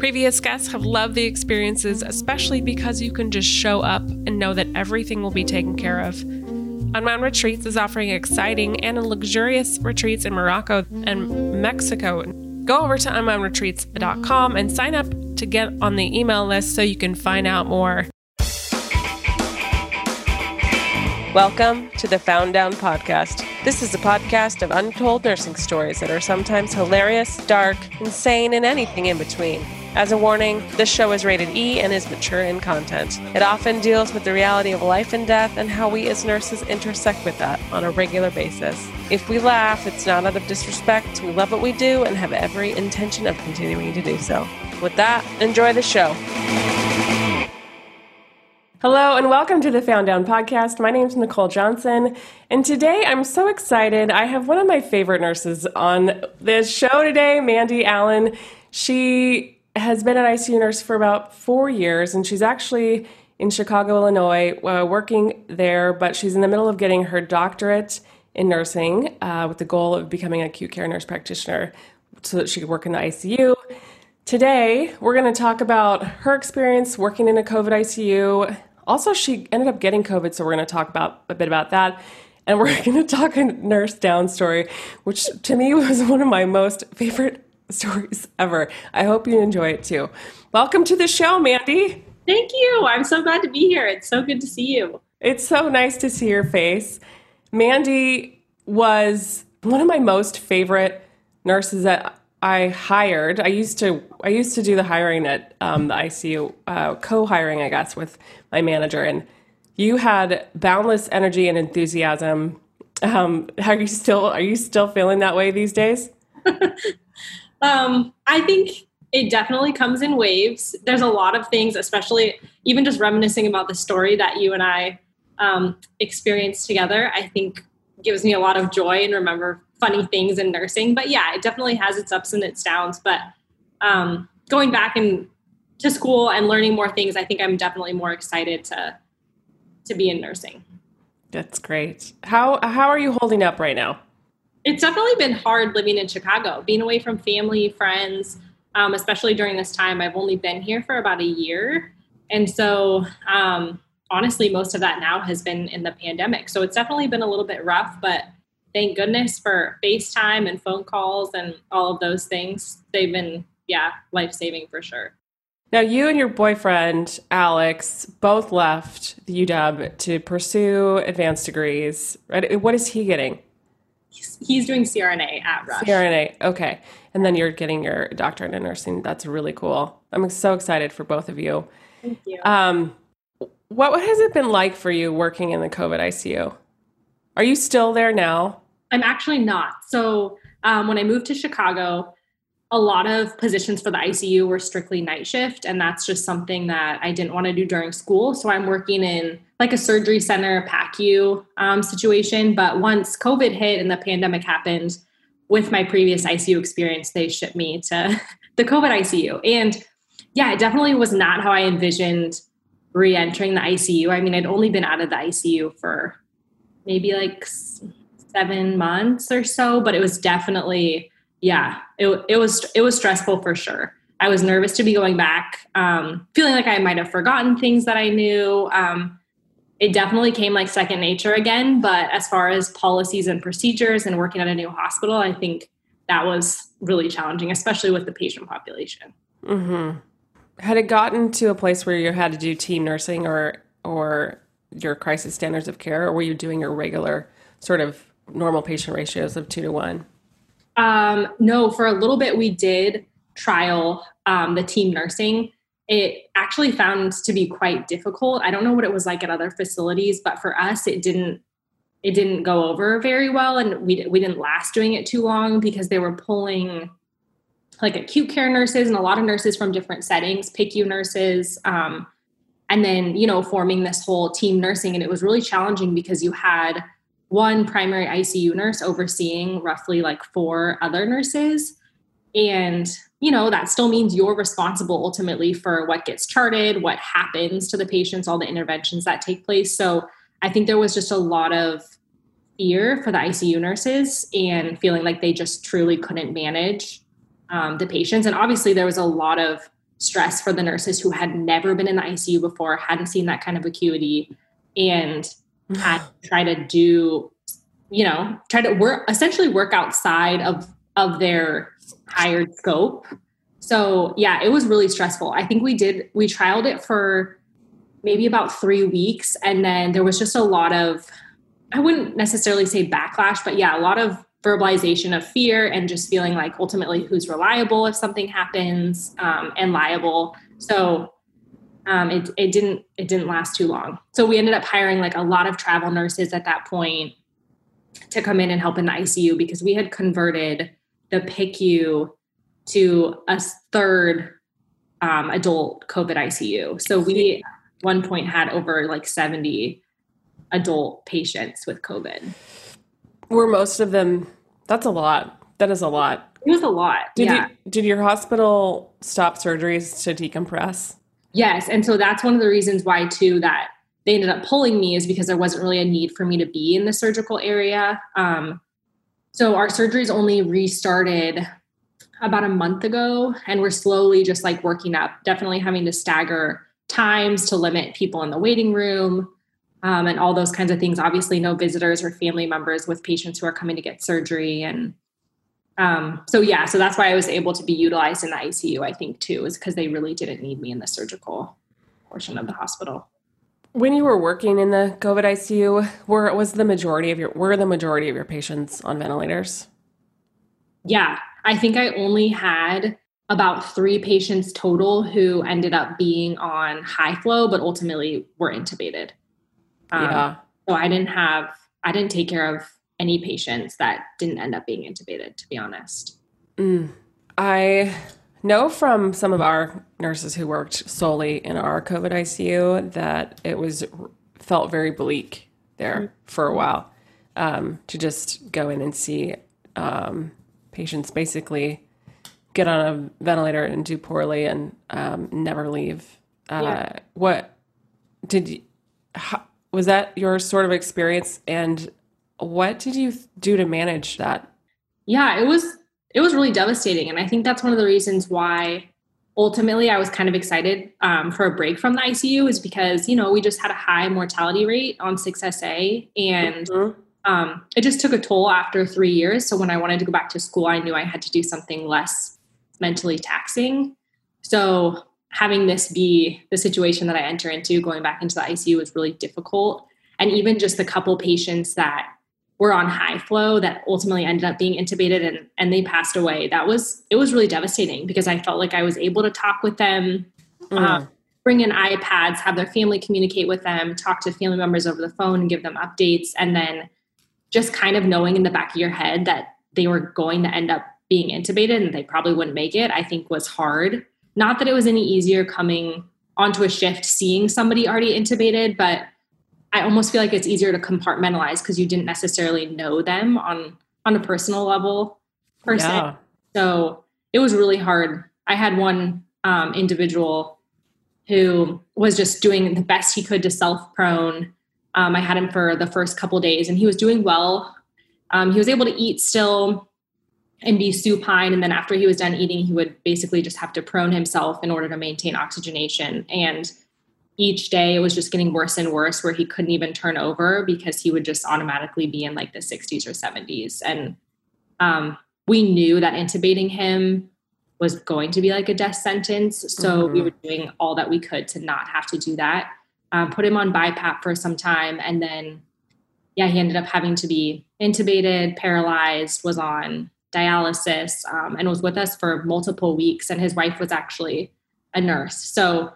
Previous guests have loved the experiences, especially because you can just show up and know that everything will be taken care of. Unwound Retreats is offering exciting and luxurious retreats in Morocco and Mexico. Go over to unwoundretreats.com and sign up to get on the email list so you can find out more. Welcome to the Found Down Podcast. This is a podcast of untold nursing stories that are sometimes hilarious, dark, insane, and anything in between. As a warning, this show is rated E and is mature in content. It often deals with the reality of life and death and how we as nurses intersect with that on a regular basis. If we laugh, it's not out of disrespect. We love what we do and have every intention of continuing to do so. With that, enjoy the show. Hello and welcome to the Found Down podcast. My name is Nicole Johnson, and today I'm so excited. I have one of my favorite nurses on this show today, Mandy Allen. She has been an ICU nurse for about four years, and she's actually in Chicago, Illinois, uh, working there, but she's in the middle of getting her doctorate in nursing uh, with the goal of becoming an acute care nurse practitioner so that she could work in the ICU. Today, we're going to talk about her experience working in a COVID ICU. Also, she ended up getting COVID, so we're going to talk about a bit about that. And we're going to talk a nurse down story, which to me was one of my most favorite stories ever. I hope you enjoy it too. Welcome to the show, Mandy. Thank you. I'm so glad to be here. It's so good to see you. It's so nice to see your face. Mandy was one of my most favorite nurses that I hired. I used to I used to do the hiring at um, the ICU, uh, co-hiring, I guess, with my manager, and you had boundless energy and enthusiasm. Um, are you still are you still feeling that way these days? Um, I think it definitely comes in waves. There's a lot of things, especially even just reminiscing about the story that you and I um, experienced together. I think gives me a lot of joy and remember funny things in nursing. But yeah, it definitely has its ups and its downs. But um, going back and to school and learning more things, I think I'm definitely more excited to to be in nursing. That's great. How how are you holding up right now? It's definitely been hard living in Chicago, being away from family, friends, um, especially during this time. I've only been here for about a year. And so, um, honestly, most of that now has been in the pandemic. So it's definitely been a little bit rough, but thank goodness for FaceTime and phone calls and all of those things. They've been, yeah, life saving for sure. Now, you and your boyfriend, Alex, both left the UW to pursue advanced degrees. Right? What is he getting? He's, doing CRNA at Rush. CRNA, okay. And then you're getting your doctorate in nursing. That's really cool. I'm so excited for both of you. Thank you. Um, what has it been like for you working in the COVID ICU? Are you still there now? I'm actually not. So um, when I moved to Chicago, a lot of positions for the ICU were strictly night shift, and that's just something that I didn't want to do during school. So I'm working in like a surgery center PACU um, situation. But once COVID hit and the pandemic happened, with my previous ICU experience, they shipped me to the COVID ICU. And yeah, it definitely was not how I envisioned re entering the ICU. I mean, I'd only been out of the ICU for maybe like seven months or so, but it was definitely yeah, it, it was it was stressful for sure. I was nervous to be going back, um, feeling like I might have forgotten things that I knew. Um, it definitely came like second nature again. But as far as policies and procedures and working at a new hospital, I think that was really challenging, especially with the patient population. Mm-hmm. Had it gotten to a place where you had to do team nursing or or your crisis standards of care, or were you doing your regular sort of normal patient ratios of two to one? Um, no, for a little bit we did trial um, the team nursing. It actually found to be quite difficult. I don't know what it was like at other facilities, but for us, it didn't it didn't go over very well, and we we didn't last doing it too long because they were pulling like acute care nurses and a lot of nurses from different settings, PICU nurses. Um, and then you know forming this whole team nursing and it was really challenging because you had one primary ICU nurse overseeing roughly like four other nurses and you know that still means you're responsible ultimately for what gets charted what happens to the patients all the interventions that take place. So i think there was just a lot of fear for the icu nurses and feeling like they just truly couldn't manage um, the patients. And obviously there was a lot of stress for the nurses who had never been in the ICU before, hadn't seen that kind of acuity, and had to try to do, you know, try to work essentially work outside of of their hired scope. So yeah, it was really stressful. I think we did we trialed it for maybe about three weeks, and then there was just a lot of I wouldn't necessarily say backlash, but yeah, a lot of verbalization of fear and just feeling like ultimately who's reliable if something happens um, and liable. So um, it, it didn't it didn't last too long. So we ended up hiring like a lot of travel nurses at that point to come in and help in the ICU because we had converted the PICU to a third um, adult COVID ICU. So we one point had over like 70 adult patients with COVID. Were most of them? That's a lot. That is a lot. It was a lot. Did yeah. you, did your hospital stop surgeries to decompress? Yes, and so that's one of the reasons why too that they ended up pulling me is because there wasn't really a need for me to be in the surgical area. Um, so our surgeries only restarted about a month ago, and we're slowly just like working up. Definitely having to stagger times to limit people in the waiting room um, and all those kinds of things. Obviously, no visitors or family members with patients who are coming to get surgery. And um, so, yeah, so that's why I was able to be utilized in the ICU, I think, too, is because they really didn't need me in the surgical portion of the hospital. When you were working in the COVID ICU, were was the majority of your were the majority of your patients on ventilators? Yeah, I think I only had about three patients total who ended up being on high flow, but ultimately were intubated. Um, yeah. So I didn't have, I didn't take care of any patients that didn't end up being intubated, to be honest. Mm. I know from some of our nurses who worked solely in our COVID ICU that it was felt very bleak there mm-hmm. for a while um, to just go in and see um, patients basically get on a ventilator and do poorly and um, never leave. Uh, yeah. What did you? How, was that your sort of experience and what did you do to manage that yeah it was it was really devastating and i think that's one of the reasons why ultimately i was kind of excited um, for a break from the icu is because you know we just had a high mortality rate on 6sa and mm-hmm. um, it just took a toll after three years so when i wanted to go back to school i knew i had to do something less mentally taxing so having this be the situation that I enter into, going back into the ICU was really difficult. And even just the couple patients that were on high flow that ultimately ended up being intubated and, and they passed away, that was, it was really devastating because I felt like I was able to talk with them, mm. um, bring in iPads, have their family communicate with them, talk to family members over the phone, and give them updates, and then just kind of knowing in the back of your head that they were going to end up being intubated and they probably wouldn't make it, I think was hard. Not that it was any easier coming onto a shift seeing somebody already intubated, but I almost feel like it's easier to compartmentalize because you didn't necessarily know them on on a personal level per se. Yeah. So it was really hard. I had one um, individual who was just doing the best he could to self prone. Um, I had him for the first couple days, and he was doing well. Um, he was able to eat still and be supine. And then after he was done eating, he would basically just have to prone himself in order to maintain oxygenation. And each day it was just getting worse and worse where he couldn't even turn over because he would just automatically be in like the 60s or 70s. And um, we knew that intubating him was going to be like a death sentence. So mm-hmm. we were doing all that we could to not have to do that. Um, put him on BiPAP for some time. And then, yeah, he ended up having to be intubated, paralyzed, was on dialysis um, and was with us for multiple weeks. And his wife was actually a nurse. So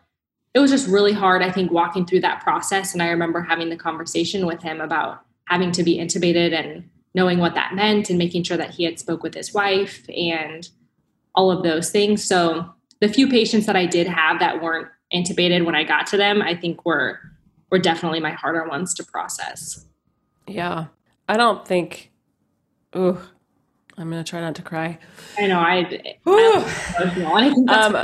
it was just really hard, I think, walking through that process. And I remember having the conversation with him about having to be intubated and knowing what that meant and making sure that he had spoke with his wife and all of those things. So the few patients that I did have that weren't intubated when I got to them, I think were were definitely my harder ones to process. Yeah. I don't think ooh, I'm gonna try not to cry. I know I, I, um,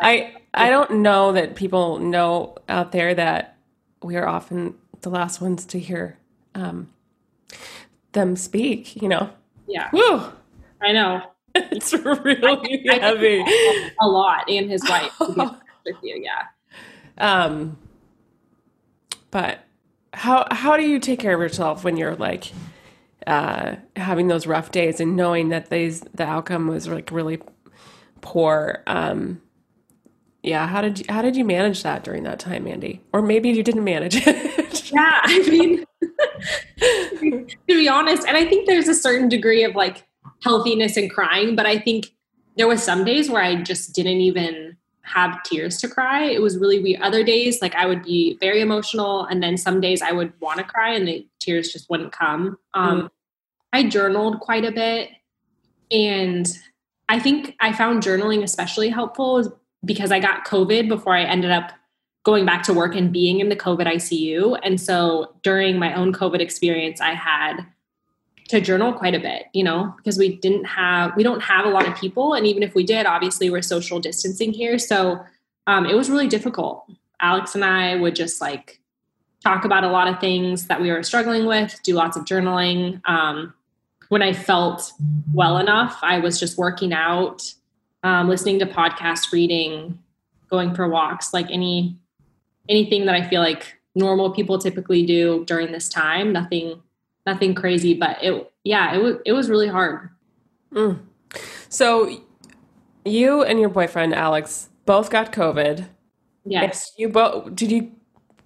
I I don't know that people know out there that we are often the last ones to hear um, them speak. You know. Yeah. Woo. I know. It's really I, heavy. I a lot, and his wife. with you, yeah. Um. But how how do you take care of yourself when you're like uh, having those rough days and knowing that these the outcome was like really poor. Um, yeah, how did you how did you manage that during that time, Mandy? Or maybe you didn't manage it. yeah, I mean, to be honest, and I think there's a certain degree of like healthiness and crying, but I think there was some days where I just didn't even have tears to cry. It was really weird. Other days, like I would be very emotional, and then some days I would want to cry, and the tears just wouldn't come. Um, mm. I journaled quite a bit, and I think I found journaling especially helpful because I got COVID before I ended up going back to work and being in the COVID ICU. And so during my own COVID experience, I had to journal quite a bit, you know, because we didn't have, we don't have a lot of people. And even if we did, obviously we're social distancing here. So um, it was really difficult. Alex and I would just like talk about a lot of things that we were struggling with, do lots of journaling. Um, when I felt well enough, I was just working out, um, listening to podcasts, reading, going for walks, like any anything that I feel like normal people typically do during this time. Nothing nothing crazy, but it yeah, it was it was really hard. Mm. So you and your boyfriend Alex both got COVID. Yes. You both did you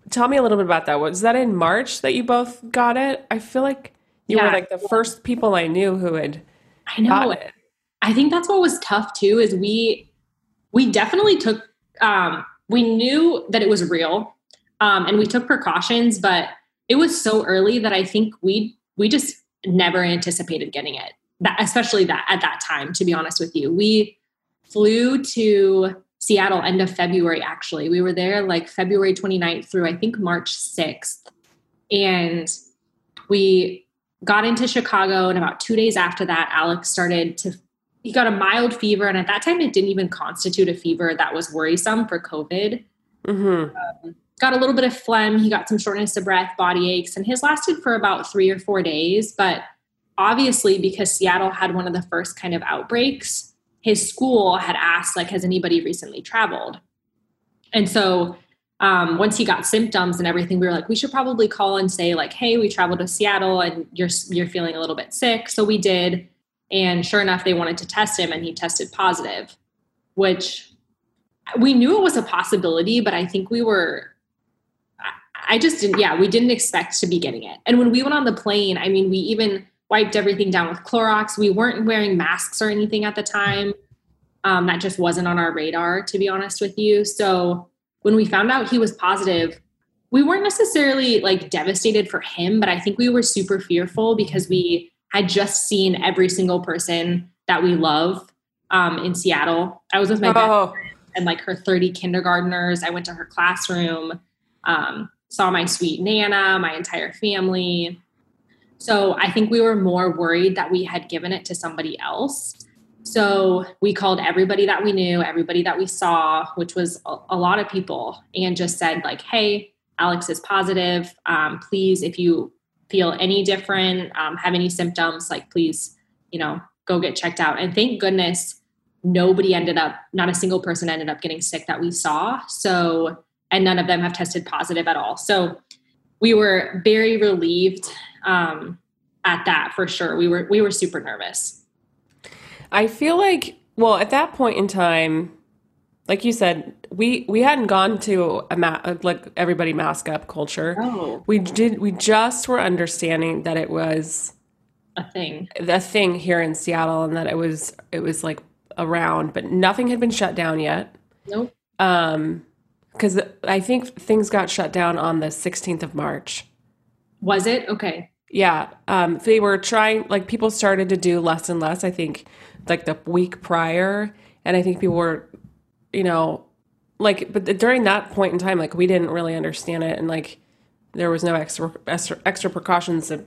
tell me a little bit about that? Was that in March that you both got it? I feel like you yeah. were like the first people I knew who had I know. it. I think that's what was tough too is we we definitely took um we knew that it was real um and we took precautions but it was so early that I think we we just never anticipated getting it. That especially that at that time, to be honest with you. We flew to Seattle end of February actually. We were there like February 29th through I think March 6th. And we got into Chicago and about 2 days after that Alex started to he got a mild fever and at that time it didn't even constitute a fever that was worrisome for COVID. Mm-hmm. Um, got a little bit of phlegm. He got some shortness of breath, body aches, and his lasted for about three or four days. But obviously, because Seattle had one of the first kind of outbreaks, his school had asked, like, has anybody recently traveled? And so um, once he got symptoms and everything, we were like, we should probably call and say, like, hey, we traveled to Seattle and you're you're feeling a little bit sick. So we did. And sure enough, they wanted to test him and he tested positive, which we knew it was a possibility, but I think we were I just didn't, yeah, we didn't expect to be getting it. And when we went on the plane, I mean, we even wiped everything down with Clorox. We weren't wearing masks or anything at the time. Um, that just wasn't on our radar, to be honest with you. So when we found out he was positive, we weren't necessarily like devastated for him, but I think we were super fearful because we had just seen every single person that we love um, in Seattle. I was with my oh. and like her 30 kindergarteners. I went to her classroom. Um, saw my sweet Nana, my entire family. So I think we were more worried that we had given it to somebody else. So we called everybody that we knew, everybody that we saw, which was a, a lot of people, and just said, like, hey, Alex is positive. Um, please, if you feel any different, um, have any symptoms, like, please, you know, go get checked out. And thank goodness nobody ended up, not a single person ended up getting sick that we saw. So and none of them have tested positive at all. So we were very relieved um, at that for sure. We were we were super nervous. I feel like well at that point in time, like you said, we we hadn't gone to a ma- like everybody mask up culture. Oh. We did. We just were understanding that it was a thing, a thing here in Seattle, and that it was it was like around, but nothing had been shut down yet. Nope. Um, because I think things got shut down on the 16th of March. Was it? Okay. Yeah. Um, they were trying, like, people started to do less and less, I think, like the week prior. And I think people were, you know, like, but during that point in time, like we didn't really understand it, and like there was no extra extra, extra precautions. That,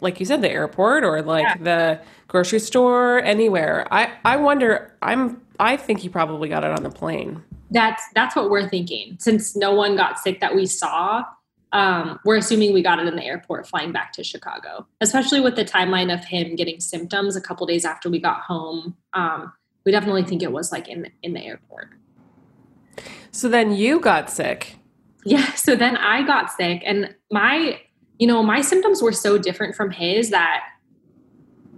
like you said, the airport or like yeah. the grocery store, anywhere. I I wonder. I'm I think you probably got it on the plane. That's that's what we're thinking. Since no one got sick that we saw, um, we're assuming we got it in the airport flying back to Chicago. Especially with the timeline of him getting symptoms a couple days after we got home. Um, we definitely think it was like in in the airport. So then you got sick. Yeah. So then I got sick, and my you know my symptoms were so different from his that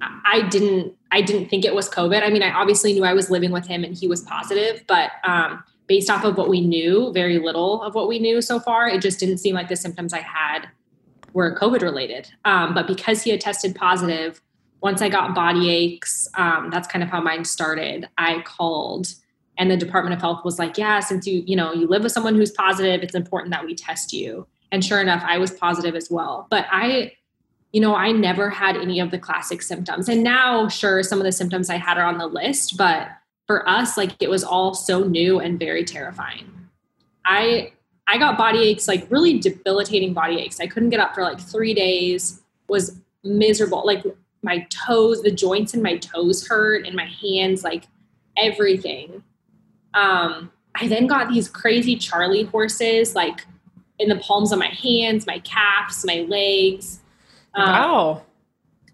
I didn't I didn't think it was COVID. I mean, I obviously knew I was living with him and he was positive, but um, based off of what we knew, very little of what we knew so far, it just didn't seem like the symptoms I had were COVID related. Um, but because he had tested positive, once I got body aches, um, that's kind of how mine started. I called and the Department of Health was like, "Yeah, since you you know you live with someone who's positive, it's important that we test you." And sure enough, I was positive as well. But I you know, I never had any of the classic symptoms. And now, sure, some of the symptoms I had are on the list, but for us, like it was all so new and very terrifying. I I got body aches, like really debilitating body aches. I couldn't get up for like three days, was miserable. Like my toes, the joints in my toes hurt, and my hands, like everything. Um, I then got these crazy Charlie horses, like in the palms of my hands, my calves, my legs um, wow.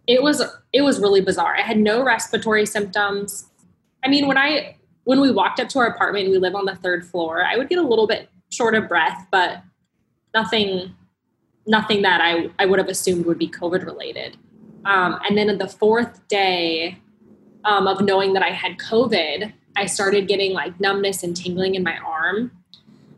It was it was really bizarre. I had no respiratory symptoms. I mean, when I when we walked up to our apartment we live on the third floor, I would get a little bit short of breath, but nothing nothing that I, I would have assumed would be COVID related. Um, and then on the fourth day um, of knowing that I had COVID, I started getting like numbness and tingling in my arm.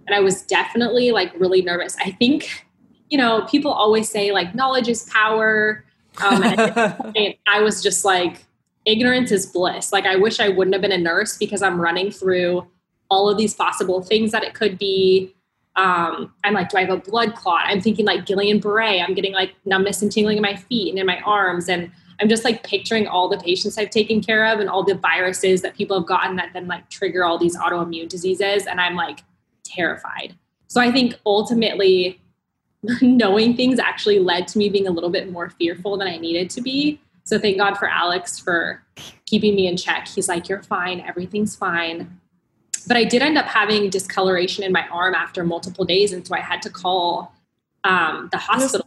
And I was definitely like really nervous. I think you know, people always say like knowledge is power. Um, I was just like, ignorance is bliss. Like, I wish I wouldn't have been a nurse because I'm running through all of these possible things that it could be. Um, I'm like, do I have a blood clot? I'm thinking like Guillain-Barré. I'm getting like numbness and tingling in my feet and in my arms. And I'm just like picturing all the patients I've taken care of and all the viruses that people have gotten that then like trigger all these autoimmune diseases. And I'm like terrified. So I think ultimately knowing things actually led to me being a little bit more fearful than I needed to be. So thank God for Alex for keeping me in check. He's like, You're fine, everything's fine. But I did end up having discoloration in my arm after multiple days. And so I had to call um, the hospital.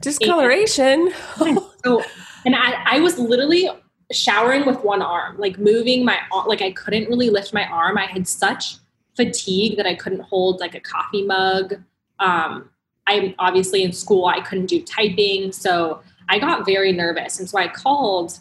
Discoloration? And, so, and I, I was literally showering with one arm, like moving my like I couldn't really lift my arm. I had such fatigue that I couldn't hold like a coffee mug. Um, I'm obviously in school, I couldn't do typing. So I got very nervous. And so I called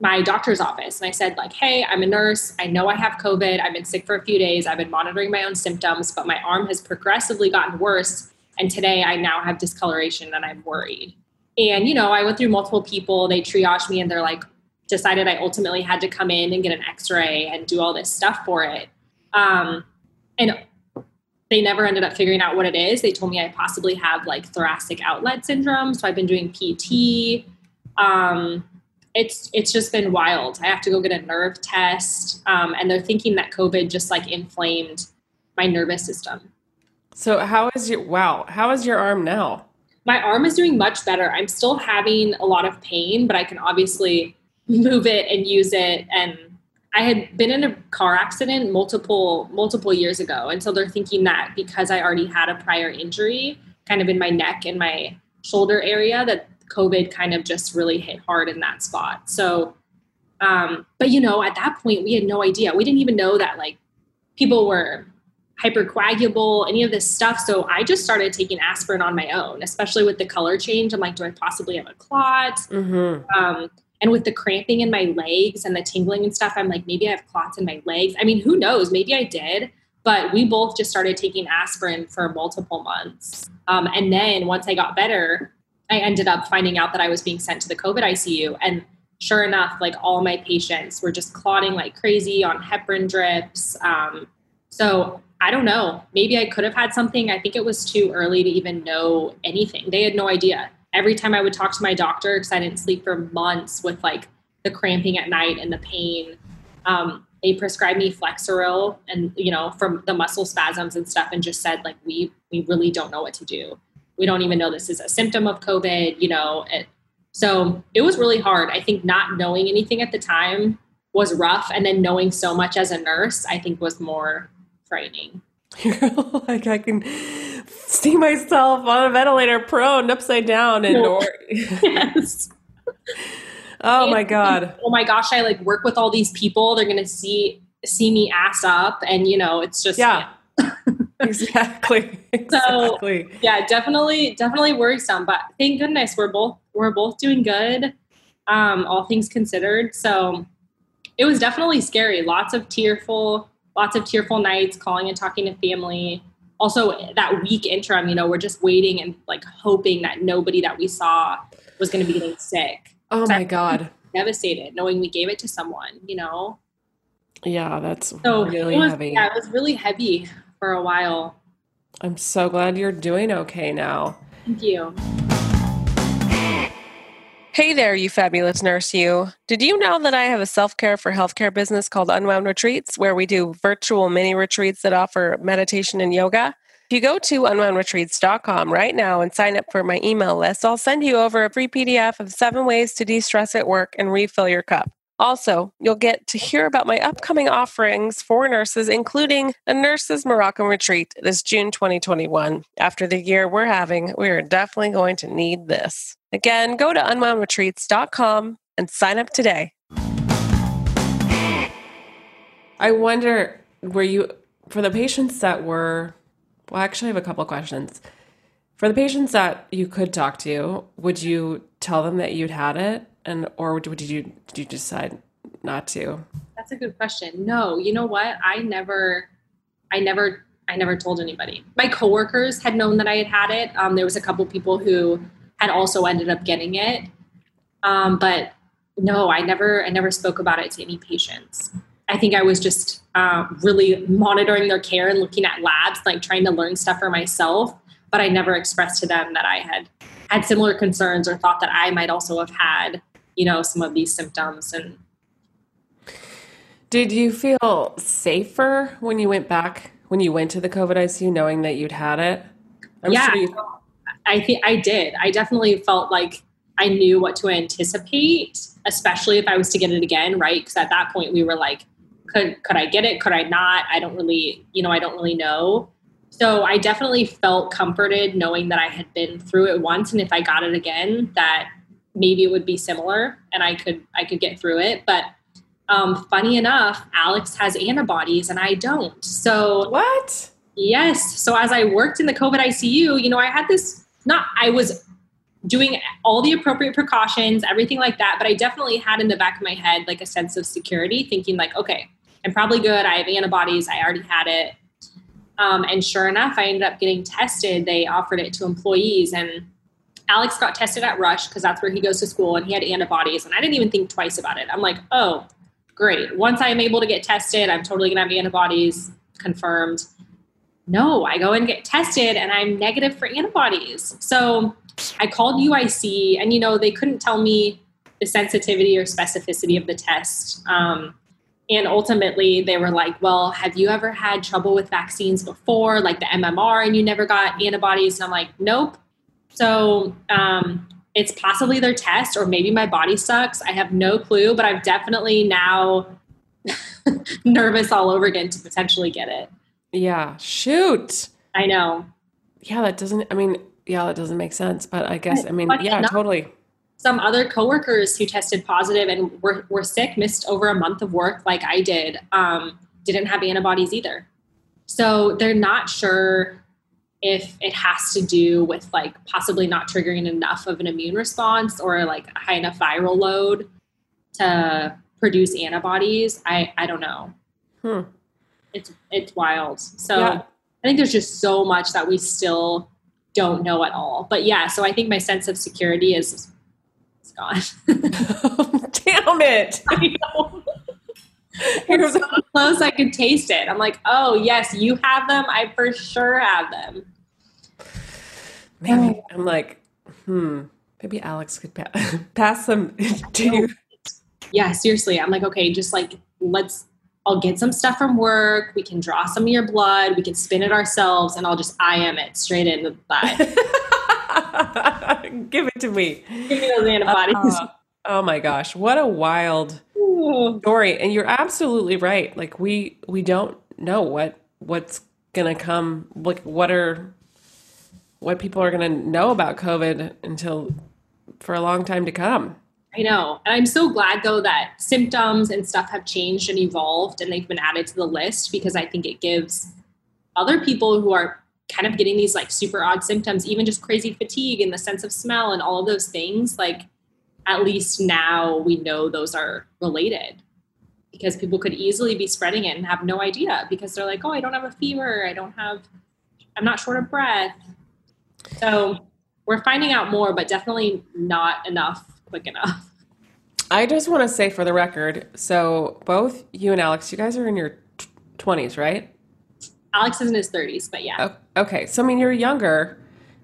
my doctor's office and I said, like, hey, I'm a nurse. I know I have COVID. I've been sick for a few days. I've been monitoring my own symptoms, but my arm has progressively gotten worse. And today I now have discoloration and I'm worried. And, you know, I went through multiple people. They triaged me and they're like, decided I ultimately had to come in and get an x ray and do all this stuff for it. Um, and they never ended up figuring out what it is. They told me I possibly have like thoracic outlet syndrome. So I've been doing PT. Um, it's it's just been wild. I have to go get a nerve test, um, and they're thinking that COVID just like inflamed my nervous system. So how is your wow? How is your arm now? My arm is doing much better. I'm still having a lot of pain, but I can obviously move it and use it and I had been in a car accident multiple multiple years ago, and so they're thinking that because I already had a prior injury, kind of in my neck and my shoulder area, that COVID kind of just really hit hard in that spot. So, um, but you know, at that point, we had no idea. We didn't even know that like people were hypercoagulable, any of this stuff. So I just started taking aspirin on my own, especially with the color change. I'm like, do I possibly have a clot? Mm-hmm. Um, and with the cramping in my legs and the tingling and stuff, I'm like, maybe I have clots in my legs. I mean, who knows? Maybe I did. But we both just started taking aspirin for multiple months. Um, and then once I got better, I ended up finding out that I was being sent to the COVID ICU. And sure enough, like all my patients were just clotting like crazy on heparin drips. Um, so I don't know. Maybe I could have had something. I think it was too early to even know anything. They had no idea every time I would talk to my doctor because I didn't sleep for months with like the cramping at night and the pain. Um, they prescribed me Flexeril and you know from the muscle spasms and stuff, and just said like we we really don't know what to do. We don't even know this is a symptom of COVID. You know, it, so it was really hard. I think not knowing anything at the time was rough, and then knowing so much as a nurse, I think was more frightening. like I can see myself on a ventilator, prone, upside down, and or yes. oh and, my god. Oh my gosh! I like work with all these people. They're gonna see see me ass up, and you know, it's just yeah. Exactly. exactly. So yeah, definitely, definitely worrisome. But thank goodness we're both we're both doing good, um, all things considered. So it was definitely scary. Lots of tearful lots of tearful nights calling and talking to family also that week interim you know we're just waiting and like hoping that nobody that we saw was going to be getting sick oh my god devastated knowing we gave it to someone you know yeah that's so really was, heavy yeah it was really heavy for a while i'm so glad you're doing okay now thank you Hey there, you fabulous nurse, you. Did you know that I have a self care for healthcare business called Unwound Retreats, where we do virtual mini retreats that offer meditation and yoga? If you go to unwoundretreats.com right now and sign up for my email list, I'll send you over a free PDF of seven ways to de stress at work and refill your cup. Also, you'll get to hear about my upcoming offerings for nurses, including a nurses Moroccan retreat this June 2021. After the year we're having, we are definitely going to need this. Again, go to unwoundretreats.com and sign up today. I wonder, were you, for the patients that were, well, actually, I have a couple questions. For the patients that you could talk to, would you tell them that you'd had it? And or did you did you decide not to? That's a good question. No, you know what? I never, I never, I never told anybody. My coworkers had known that I had had it. Um, there was a couple people who had also ended up getting it, um, but no, I never, I never spoke about it to any patients. I think I was just uh, really monitoring their care and looking at labs, like trying to learn stuff for myself. But I never expressed to them that I had had similar concerns or thought that I might also have had you know some of these symptoms and did you feel safer when you went back when you went to the covid icu knowing that you'd had it? I'm yeah. sure you- i think i did. I definitely felt like i knew what to anticipate especially if i was to get it again right? Because at that point we were like could could i get it? Could i not? I don't really you know i don't really know. So i definitely felt comforted knowing that i had been through it once and if i got it again that maybe it would be similar and I could I could get through it. But um, funny enough, Alex has antibodies and I don't. So what? Yes. So as I worked in the COVID ICU, you know, I had this not I was doing all the appropriate precautions, everything like that, but I definitely had in the back of my head like a sense of security, thinking like, okay, I'm probably good. I have antibodies. I already had it. Um, and sure enough, I ended up getting tested. They offered it to employees and Alex got tested at Rush because that's where he goes to school and he had antibodies. And I didn't even think twice about it. I'm like, oh, great. Once I'm able to get tested, I'm totally going to have antibodies confirmed. No, I go and get tested and I'm negative for antibodies. So I called UIC and, you know, they couldn't tell me the sensitivity or specificity of the test. Um, and ultimately, they were like, Well, have you ever had trouble with vaccines before, like the MMR, and you never got antibodies? And I'm like, Nope. So um, it's possibly their test, or maybe my body sucks. I have no clue, but I'm definitely now nervous all over again to potentially get it. Yeah. Shoot. I know. Yeah, that doesn't, I mean, yeah, that doesn't make sense. But I guess, I mean, yeah, enough, totally. Some other coworkers who tested positive and were, were sick, missed over a month of work like I did, um, didn't have antibodies either. So they're not sure if it has to do with like possibly not triggering enough of an immune response or like a high enough viral load to produce antibodies i i don't know hmm. it's it's wild so yeah. i think there's just so much that we still don't know at all but yeah so i think my sense of security is it's gone damn it it's so close I could taste it. I'm like, oh yes, you have them. I for sure have them. Maybe I'm like, hmm, maybe Alex could pa- pass them to you. Yeah, seriously. I'm like, okay, just like let's I'll get some stuff from work. We can draw some of your blood. We can spin it ourselves, and I'll just IM it straight in the thigh. Give it to me. Give me those antibodies. Uh, oh my gosh, what a wild story! And you're absolutely right. Like we we don't know what what's gonna come. Like what are what people are gonna know about COVID until for a long time to come. I know. And I'm so glad though that symptoms and stuff have changed and evolved and they've been added to the list because I think it gives other people who are kind of getting these like super odd symptoms, even just crazy fatigue and the sense of smell and all of those things, like at least now we know those are related because people could easily be spreading it and have no idea because they're like, oh, I don't have a fever. I don't have, I'm not short of breath. So we're finding out more, but definitely not enough quick enough. I just want to say for the record so both you and Alex, you guys are in your 20s, right? Alex is in his 30s, but yeah. Oh, okay. So, I mean, you're younger.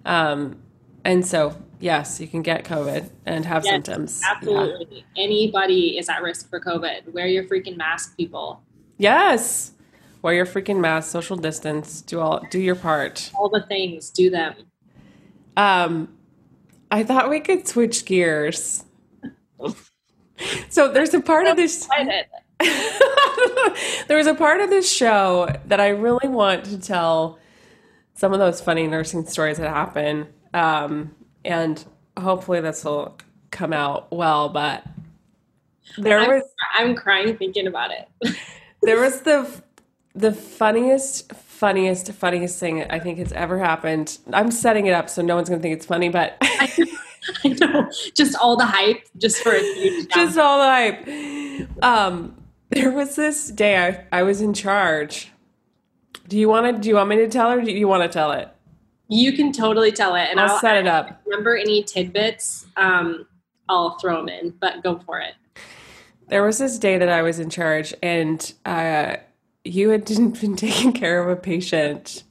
Um, and so, yes, you can get COVID and have yes, symptoms. Absolutely. Yeah. Anybody is at risk for COVID. Wear your freaking mask, people. Yes. Wear your freaking mask, social distance, do all do your part. All the things, do them. Um, I thought we could switch gears. So there's a part of this. there was a part of this show that I really want to tell some of those funny nursing stories that happen, um, and hopefully this will come out well. But there I'm, was I'm crying thinking about it. there was the the funniest funniest, funniest thing I think has ever happened. I'm setting it up so no one's going to think it's funny, but I, know, just all the hype, just for a huge, just all the hype. Um, there was this day I, I was in charge. Do you want to? Do you want me to tell her? do you want to tell it? You can totally tell it, and I'll, I'll set it up. Remember any tidbits? Um, I'll throw them in, but go for it. There was this day that I was in charge, and uh, you had didn't been taking care of a patient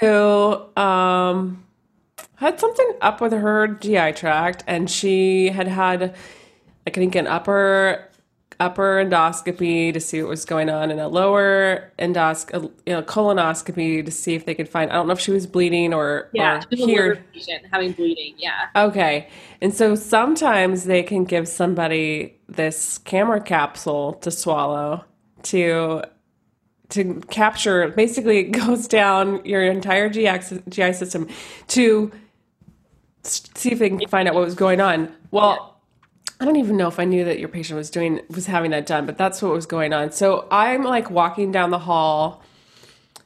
who um, had something up with her GI tract, and she had had, I think, an upper upper endoscopy to see what was going on, and a lower endoscopy, you know, colonoscopy to see if they could find. I don't know if she was bleeding or yeah, or here patient having bleeding. Yeah. Okay, and so sometimes they can give somebody this camera capsule to swallow to to capture basically it goes down your entire GI, system to see if they can find out what was going on. Well, I don't even know if I knew that your patient was doing was having that done, but that's what was going on. So I'm like walking down the hall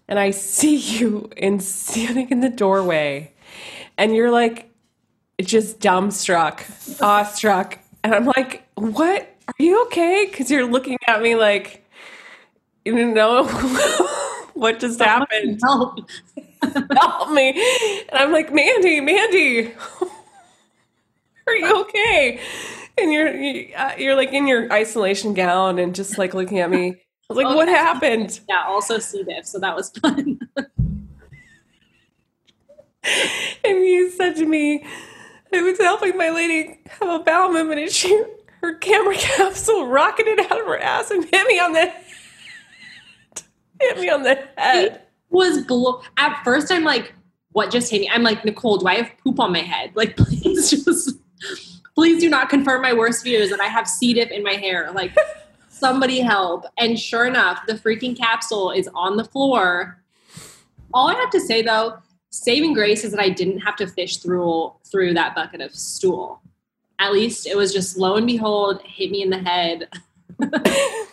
and I see you in standing in the doorway and you're like just dumbstruck, awestruck. And I'm like, what? Are you okay? Because you're looking at me like you know what just happened. Help. Help me. And I'm like, Mandy, Mandy, are you okay? And you're uh, you're like in your isolation gown and just like looking at me. I was like, oh, what happened? Yeah, also C. diff, so that was fun. and you said to me, I was helping my lady have a bowel movement and she her camera capsule rocketed out of her ass and hit me on the hit me on the head. It was blow. At first, I'm like, what just hit me? I'm like, Nicole, do I have poop on my head? Like, please just, please do not confirm my worst fears that I have C. diff in my hair. Like, somebody help. And sure enough, the freaking capsule is on the floor. All I have to say though, saving grace is that I didn't have to fish through through that bucket of stool. At least it was just lo and behold, hit me in the head.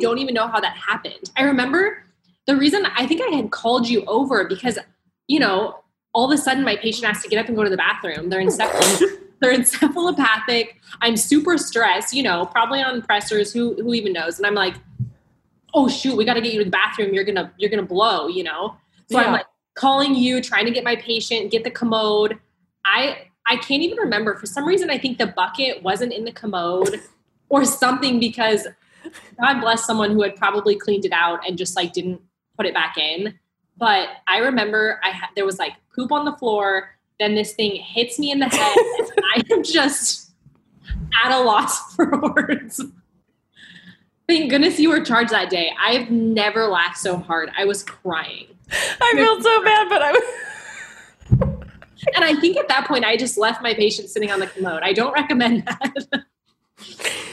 Don't even know how that happened. I remember the reason I think I had called you over because, you know, all of a sudden my patient has to get up and go to the bathroom. They're oh, encephalopathic. they're encephalopathic. I'm super stressed, you know, probably on pressors. Who who even knows? And I'm like, oh shoot, we got to get you to the bathroom. You're gonna you're gonna blow, you know. So yeah. I'm like calling you, trying to get my patient, get the commode. I I can't even remember. For some reason, I think the bucket wasn't in the commode or something because God bless someone who had probably cleaned it out and just like didn't put it back in. But I remember I had there was like poop on the floor. Then this thing hits me in the head. and I am just at a loss for words. Thank goodness you were charged that day. I've never laughed so hard. I was crying. I felt so bad, but I was. And I think at that point I just left my patient sitting on the commode. I don't recommend that.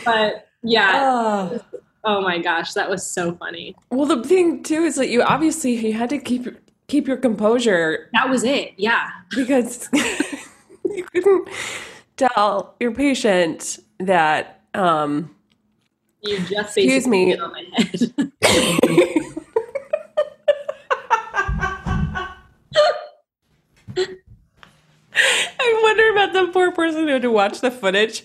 But yeah. Oh. Oh my gosh, that was so funny. Well, the thing too is that you obviously you had to keep keep your composure That was it. Yeah. because you couldn't tell your patient that um You just Excuse me. on my head. I wonder about the poor person who had to watch the footage.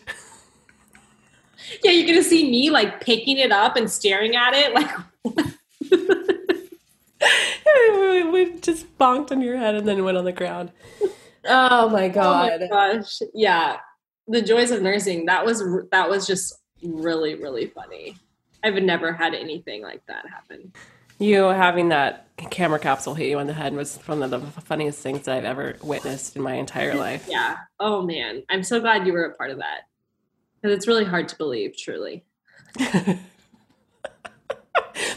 yeah, you're gonna see me like picking it up and staring at it like we just bonked on your head and then went on the ground. Oh my Oh god. my gosh. Yeah. The joys of nursing. That was that was just really really funny. I've never had anything like that happen. You having that camera capsule hit you on the head was one of the funniest things that I've ever witnessed in my entire life. Yeah. Oh man. I'm so glad you were a part of that. Cuz it's really hard to believe, truly.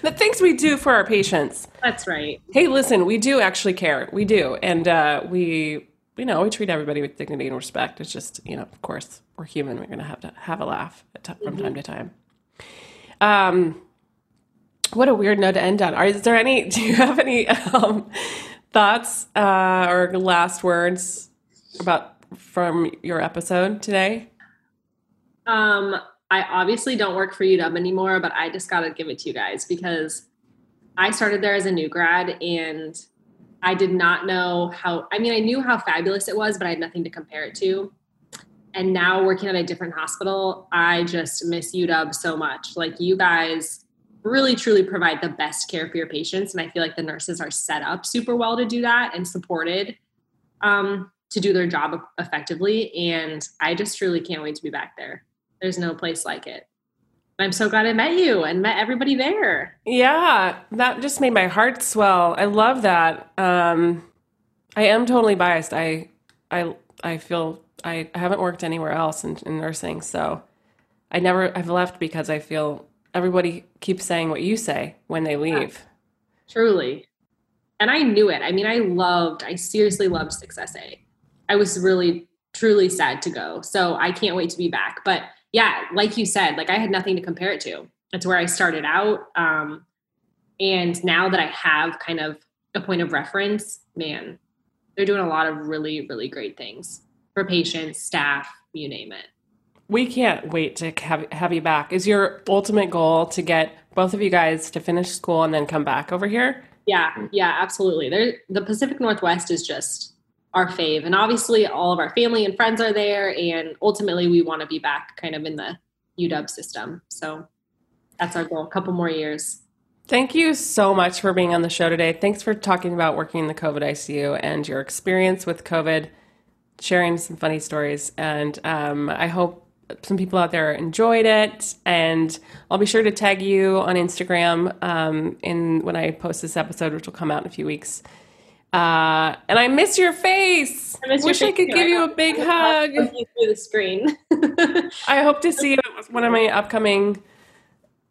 the things we do for our patients. That's right. Hey, listen, we do actually care. We do. And uh, we, you know, we treat everybody with dignity and respect. It's just, you know, of course, we're human. We're going to have to have a laugh at t- from time to time. Um, what a weird note to end on. Are, is there any, do you have any um, thoughts uh, or last words about from your episode today? Um, I obviously don't work for UW anymore, but I just got to give it to you guys because I started there as a new grad and I did not know how, I mean, I knew how fabulous it was, but I had nothing to compare it to. And now working at a different hospital, I just miss UW so much. Like, you guys really truly provide the best care for your patients. And I feel like the nurses are set up super well to do that and supported um, to do their job effectively. And I just truly can't wait to be back there. There's no place like it. I'm so glad I met you and met everybody there. Yeah, that just made my heart swell. I love that. Um, I am totally biased. I, I, I feel I haven't worked anywhere else in, in nursing, so I never. I've left because I feel everybody keeps saying what you say when they leave. Truly. And I knew it. I mean, I loved, I seriously loved Success A. I was really, truly sad to go. So I can't wait to be back. But yeah, like you said, like I had nothing to compare it to. It's where I started out. Um, and now that I have kind of a point of reference, man, they're doing a lot of really, really great things for patients, staff, you name it. We can't wait to have, have you back. Is your ultimate goal to get both of you guys to finish school and then come back over here? Yeah, yeah, absolutely. There, the Pacific Northwest is just our fave, and obviously all of our family and friends are there. And ultimately, we want to be back, kind of in the UW system. So that's our goal. A couple more years. Thank you so much for being on the show today. Thanks for talking about working in the COVID ICU and your experience with COVID, sharing some funny stories. And um, I hope some people out there enjoyed it. And I'll be sure to tag you on Instagram um, in when I post this episode, which will come out in a few weeks. Uh, and I miss your face. I miss your Wish I could too. give I you a big hug. through the screen. I hope to see you at one of my upcoming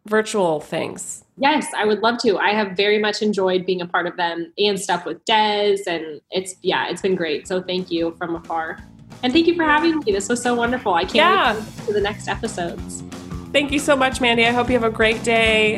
virtual things. yes, I would love to. I have very much enjoyed being a part of them and stuff with Des, and it's yeah, it's been great. So thank you from afar, and thank you for having me. This was so wonderful. I can't Yeah. wait to the next episodes. Thank you so much, Mandy. I hope you have a great day.